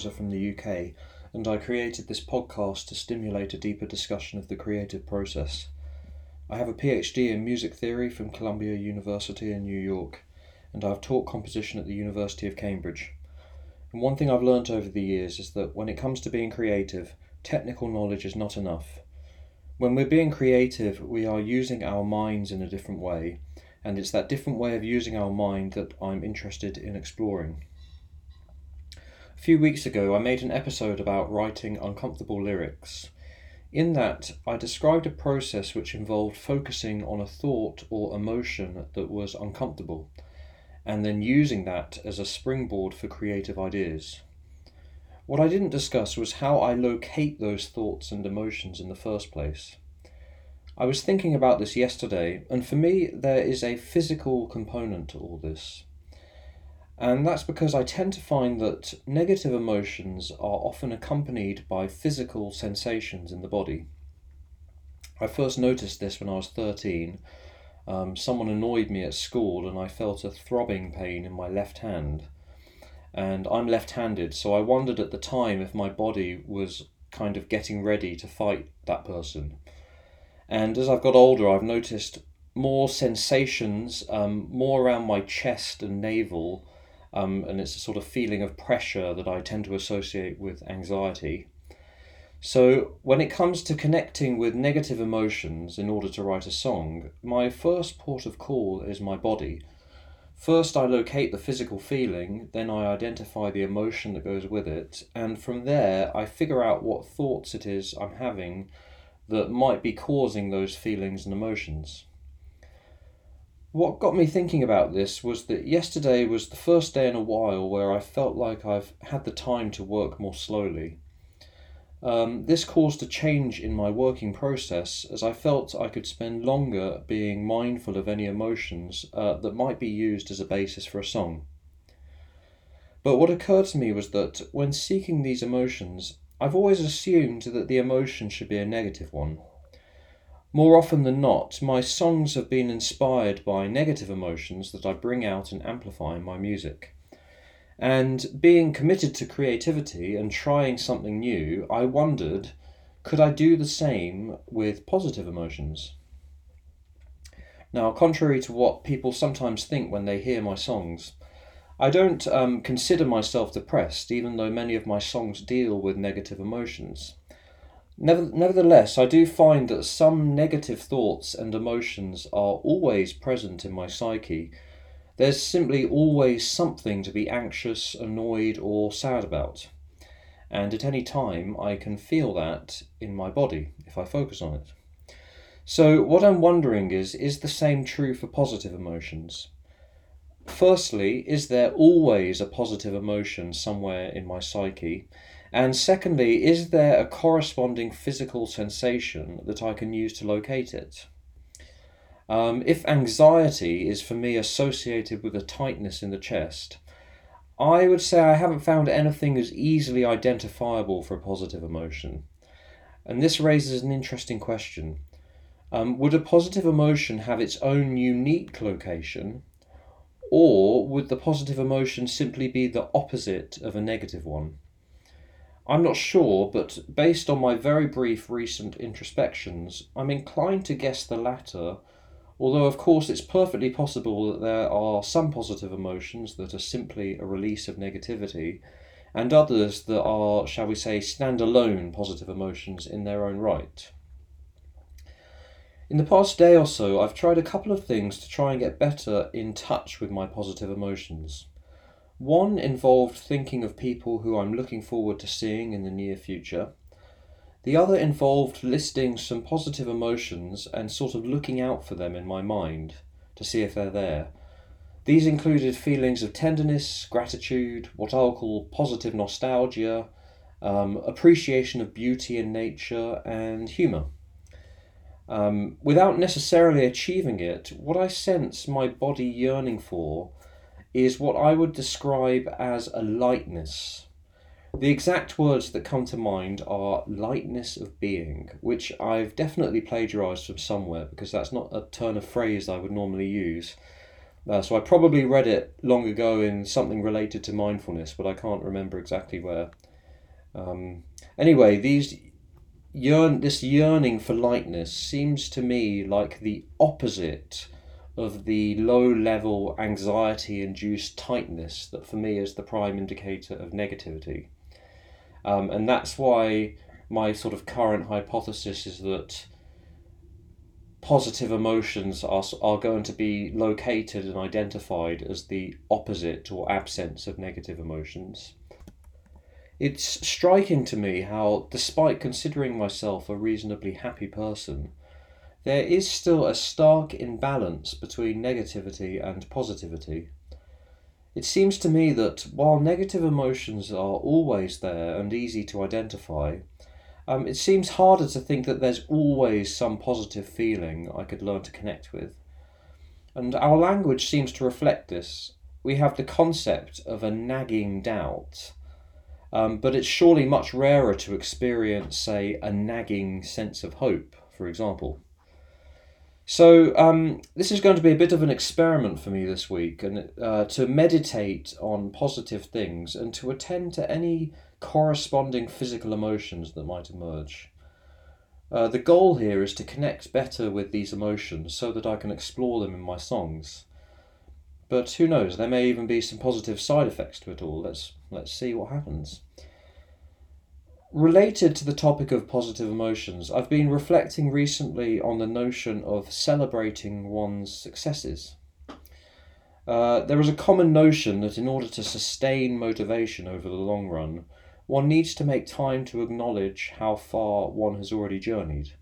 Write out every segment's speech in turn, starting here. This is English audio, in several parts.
composer from the UK, and I created this podcast to stimulate a deeper discussion of the creative process. I have a PhD in music theory from Columbia University in New York, and I've taught composition at the University of Cambridge. And one thing I've learnt over the years is that when it comes to being creative, technical knowledge is not enough. When we're being creative, we are using our minds in a different way, and it's that different way of using our mind that I'm interested in exploring. A few weeks ago, I made an episode about writing uncomfortable lyrics. In that, I described a process which involved focusing on a thought or emotion that was uncomfortable, and then using that as a springboard for creative ideas. What I didn't discuss was how I locate those thoughts and emotions in the first place. I was thinking about this yesterday, and for me, there is a physical component to all this. And that's because I tend to find that negative emotions are often accompanied by physical sensations in the body. I first noticed this when I was 13. Um, someone annoyed me at school and I felt a throbbing pain in my left hand. And I'm left handed, so I wondered at the time if my body was kind of getting ready to fight that person. And as I've got older, I've noticed more sensations, um, more around my chest and navel um, and it's a sort of feeling of pressure that I tend to associate with anxiety. So, when it comes to connecting with negative emotions in order to write a song, my first port of call is my body. First, I locate the physical feeling, then, I identify the emotion that goes with it, and from there, I figure out what thoughts it is I'm having that might be causing those feelings and emotions. What got me thinking about this was that yesterday was the first day in a while where I felt like I've had the time to work more slowly. Um, this caused a change in my working process as I felt I could spend longer being mindful of any emotions uh, that might be used as a basis for a song. But what occurred to me was that when seeking these emotions, I've always assumed that the emotion should be a negative one. More often than not, my songs have been inspired by negative emotions that I bring out and amplify in my music. And being committed to creativity and trying something new, I wondered could I do the same with positive emotions? Now, contrary to what people sometimes think when they hear my songs, I don't um, consider myself depressed, even though many of my songs deal with negative emotions. Nevertheless, I do find that some negative thoughts and emotions are always present in my psyche. There's simply always something to be anxious, annoyed, or sad about. And at any time, I can feel that in my body if I focus on it. So, what I'm wondering is is the same true for positive emotions? Firstly, is there always a positive emotion somewhere in my psyche? And secondly, is there a corresponding physical sensation that I can use to locate it? Um, if anxiety is for me associated with a tightness in the chest, I would say I haven't found anything as easily identifiable for a positive emotion. And this raises an interesting question. Um, would a positive emotion have its own unique location, or would the positive emotion simply be the opposite of a negative one? I'm not sure, but based on my very brief recent introspections, I'm inclined to guess the latter, although of course it's perfectly possible that there are some positive emotions that are simply a release of negativity, and others that are, shall we say, standalone positive emotions in their own right. In the past day or so, I've tried a couple of things to try and get better in touch with my positive emotions. One involved thinking of people who I'm looking forward to seeing in the near future. The other involved listing some positive emotions and sort of looking out for them in my mind to see if they're there. These included feelings of tenderness, gratitude, what I'll call positive nostalgia, um, appreciation of beauty in nature, and humour. Um, without necessarily achieving it, what I sense my body yearning for is what I would describe as a lightness. The exact words that come to mind are lightness of being, which I've definitely plagiarised from somewhere because that's not a turn of phrase I would normally use. Uh, so I probably read it long ago in something related to mindfulness, but I can't remember exactly where. Um, anyway, these yearn this yearning for lightness seems to me like the opposite of the low level anxiety induced tightness that for me is the prime indicator of negativity. Um, and that's why my sort of current hypothesis is that positive emotions are, are going to be located and identified as the opposite or absence of negative emotions. It's striking to me how, despite considering myself a reasonably happy person, there is still a stark imbalance between negativity and positivity. It seems to me that while negative emotions are always there and easy to identify, um, it seems harder to think that there's always some positive feeling I could learn to connect with. And our language seems to reflect this. We have the concept of a nagging doubt, um, but it's surely much rarer to experience, say, a nagging sense of hope, for example. So, um, this is going to be a bit of an experiment for me this week, and uh, to meditate on positive things and to attend to any corresponding physical emotions that might emerge. Uh, the goal here is to connect better with these emotions so that I can explore them in my songs. But who knows, there may even be some positive side effects to it all. Let's, let's see what happens. Related to the topic of positive emotions, I've been reflecting recently on the notion of celebrating one's successes. Uh, there is a common notion that in order to sustain motivation over the long run, one needs to make time to acknowledge how far one has already journeyed.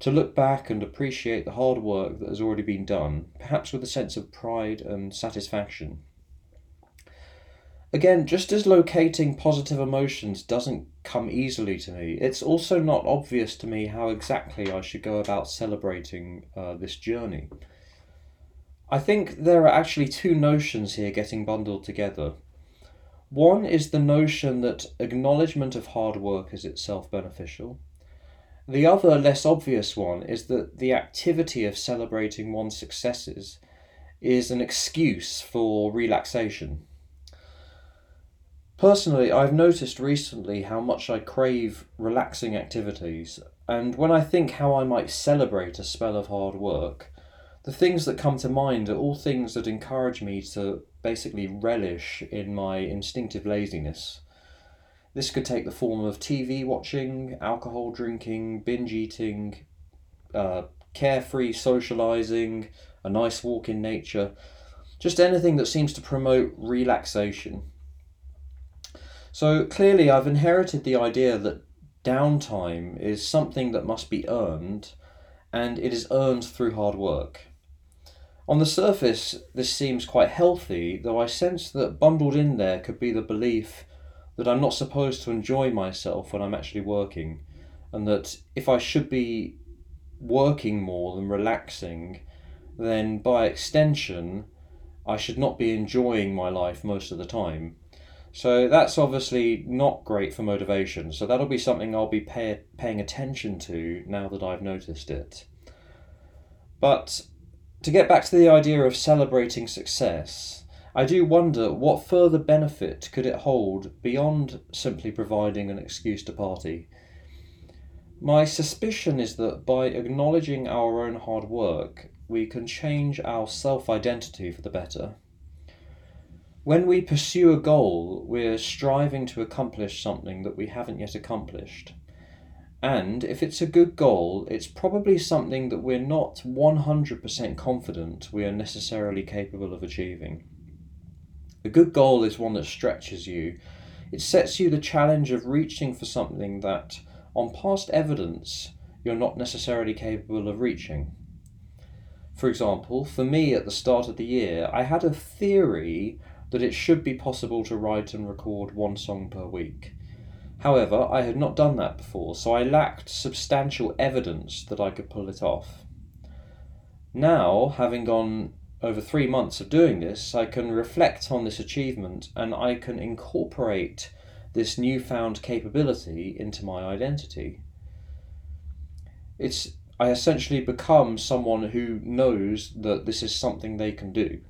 To look back and appreciate the hard work that has already been done, perhaps with a sense of pride and satisfaction. Again, just as locating positive emotions doesn't come easily to me, it's also not obvious to me how exactly I should go about celebrating uh, this journey. I think there are actually two notions here getting bundled together one is the notion that acknowledgement of hard work is itself beneficial. The other, less obvious one, is that the activity of celebrating one's successes is an excuse for relaxation. Personally, I've noticed recently how much I crave relaxing activities, and when I think how I might celebrate a spell of hard work, the things that come to mind are all things that encourage me to basically relish in my instinctive laziness. This could take the form of TV watching, alcohol drinking, binge eating, uh, carefree socializing, a nice walk in nature, just anything that seems to promote relaxation. So clearly, I've inherited the idea that downtime is something that must be earned, and it is earned through hard work. On the surface, this seems quite healthy, though I sense that bundled in there could be the belief that I'm not supposed to enjoy myself when I'm actually working, and that if I should be working more than relaxing, then by extension, I should not be enjoying my life most of the time. So that's obviously not great for motivation. So that'll be something I'll be pay, paying attention to now that I've noticed it. But to get back to the idea of celebrating success, I do wonder what further benefit could it hold beyond simply providing an excuse to party. My suspicion is that by acknowledging our own hard work, we can change our self identity for the better. When we pursue a goal, we're striving to accomplish something that we haven't yet accomplished. And if it's a good goal, it's probably something that we're not 100% confident we are necessarily capable of achieving. A good goal is one that stretches you. It sets you the challenge of reaching for something that, on past evidence, you're not necessarily capable of reaching. For example, for me at the start of the year, I had a theory that it should be possible to write and record one song per week. However, I had not done that before, so I lacked substantial evidence that I could pull it off. Now, having gone over three months of doing this, I can reflect on this achievement and I can incorporate this newfound capability into my identity. It's I essentially become someone who knows that this is something they can do.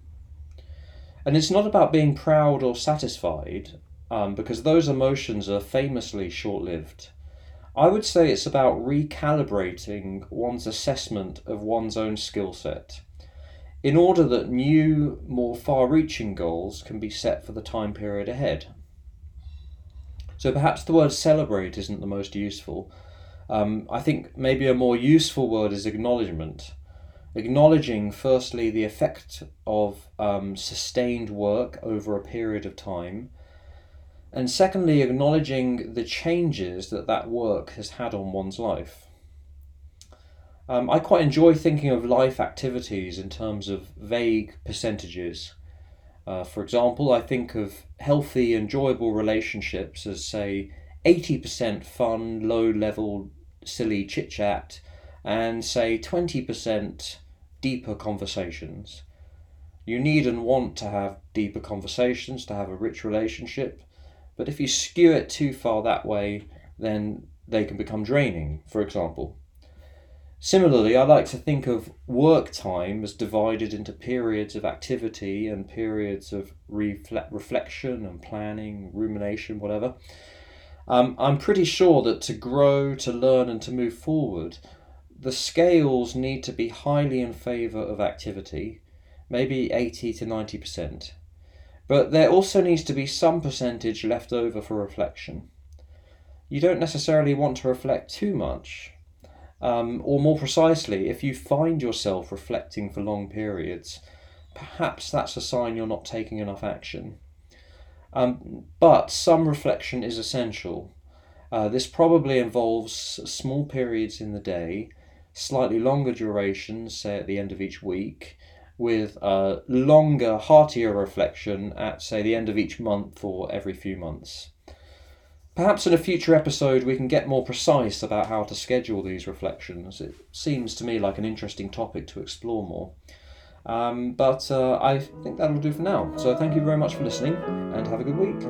And it's not about being proud or satisfied, um, because those emotions are famously short lived. I would say it's about recalibrating one's assessment of one's own skill set in order that new, more far reaching goals can be set for the time period ahead. So perhaps the word celebrate isn't the most useful. Um, I think maybe a more useful word is acknowledgement. Acknowledging, firstly, the effect of um, sustained work over a period of time, and secondly, acknowledging the changes that that work has had on one's life. Um, I quite enjoy thinking of life activities in terms of vague percentages. Uh, for example, I think of healthy, enjoyable relationships as, say, 80% fun, low level, silly chit chat, and, say, 20% deeper conversations. You need and want to have deeper conversations to have a rich relationship, but if you skew it too far that way, then they can become draining, for example. Similarly, I like to think of work time as divided into periods of activity and periods of refle- reflection and planning, rumination, whatever. Um, I'm pretty sure that to grow, to learn, and to move forward, the scales need to be highly in favour of activity, maybe 80 to 90%. But there also needs to be some percentage left over for reflection. You don't necessarily want to reflect too much, um, or more precisely, if you find yourself reflecting for long periods, perhaps that's a sign you're not taking enough action. Um, but some reflection is essential. Uh, this probably involves small periods in the day, slightly longer durations, say at the end of each week, with a longer, heartier reflection at, say, the end of each month or every few months. Perhaps in a future episode we can get more precise about how to schedule these reflections. It seems to me like an interesting topic to explore more. Um, but uh, I think that'll do for now. So thank you very much for listening and have a good week.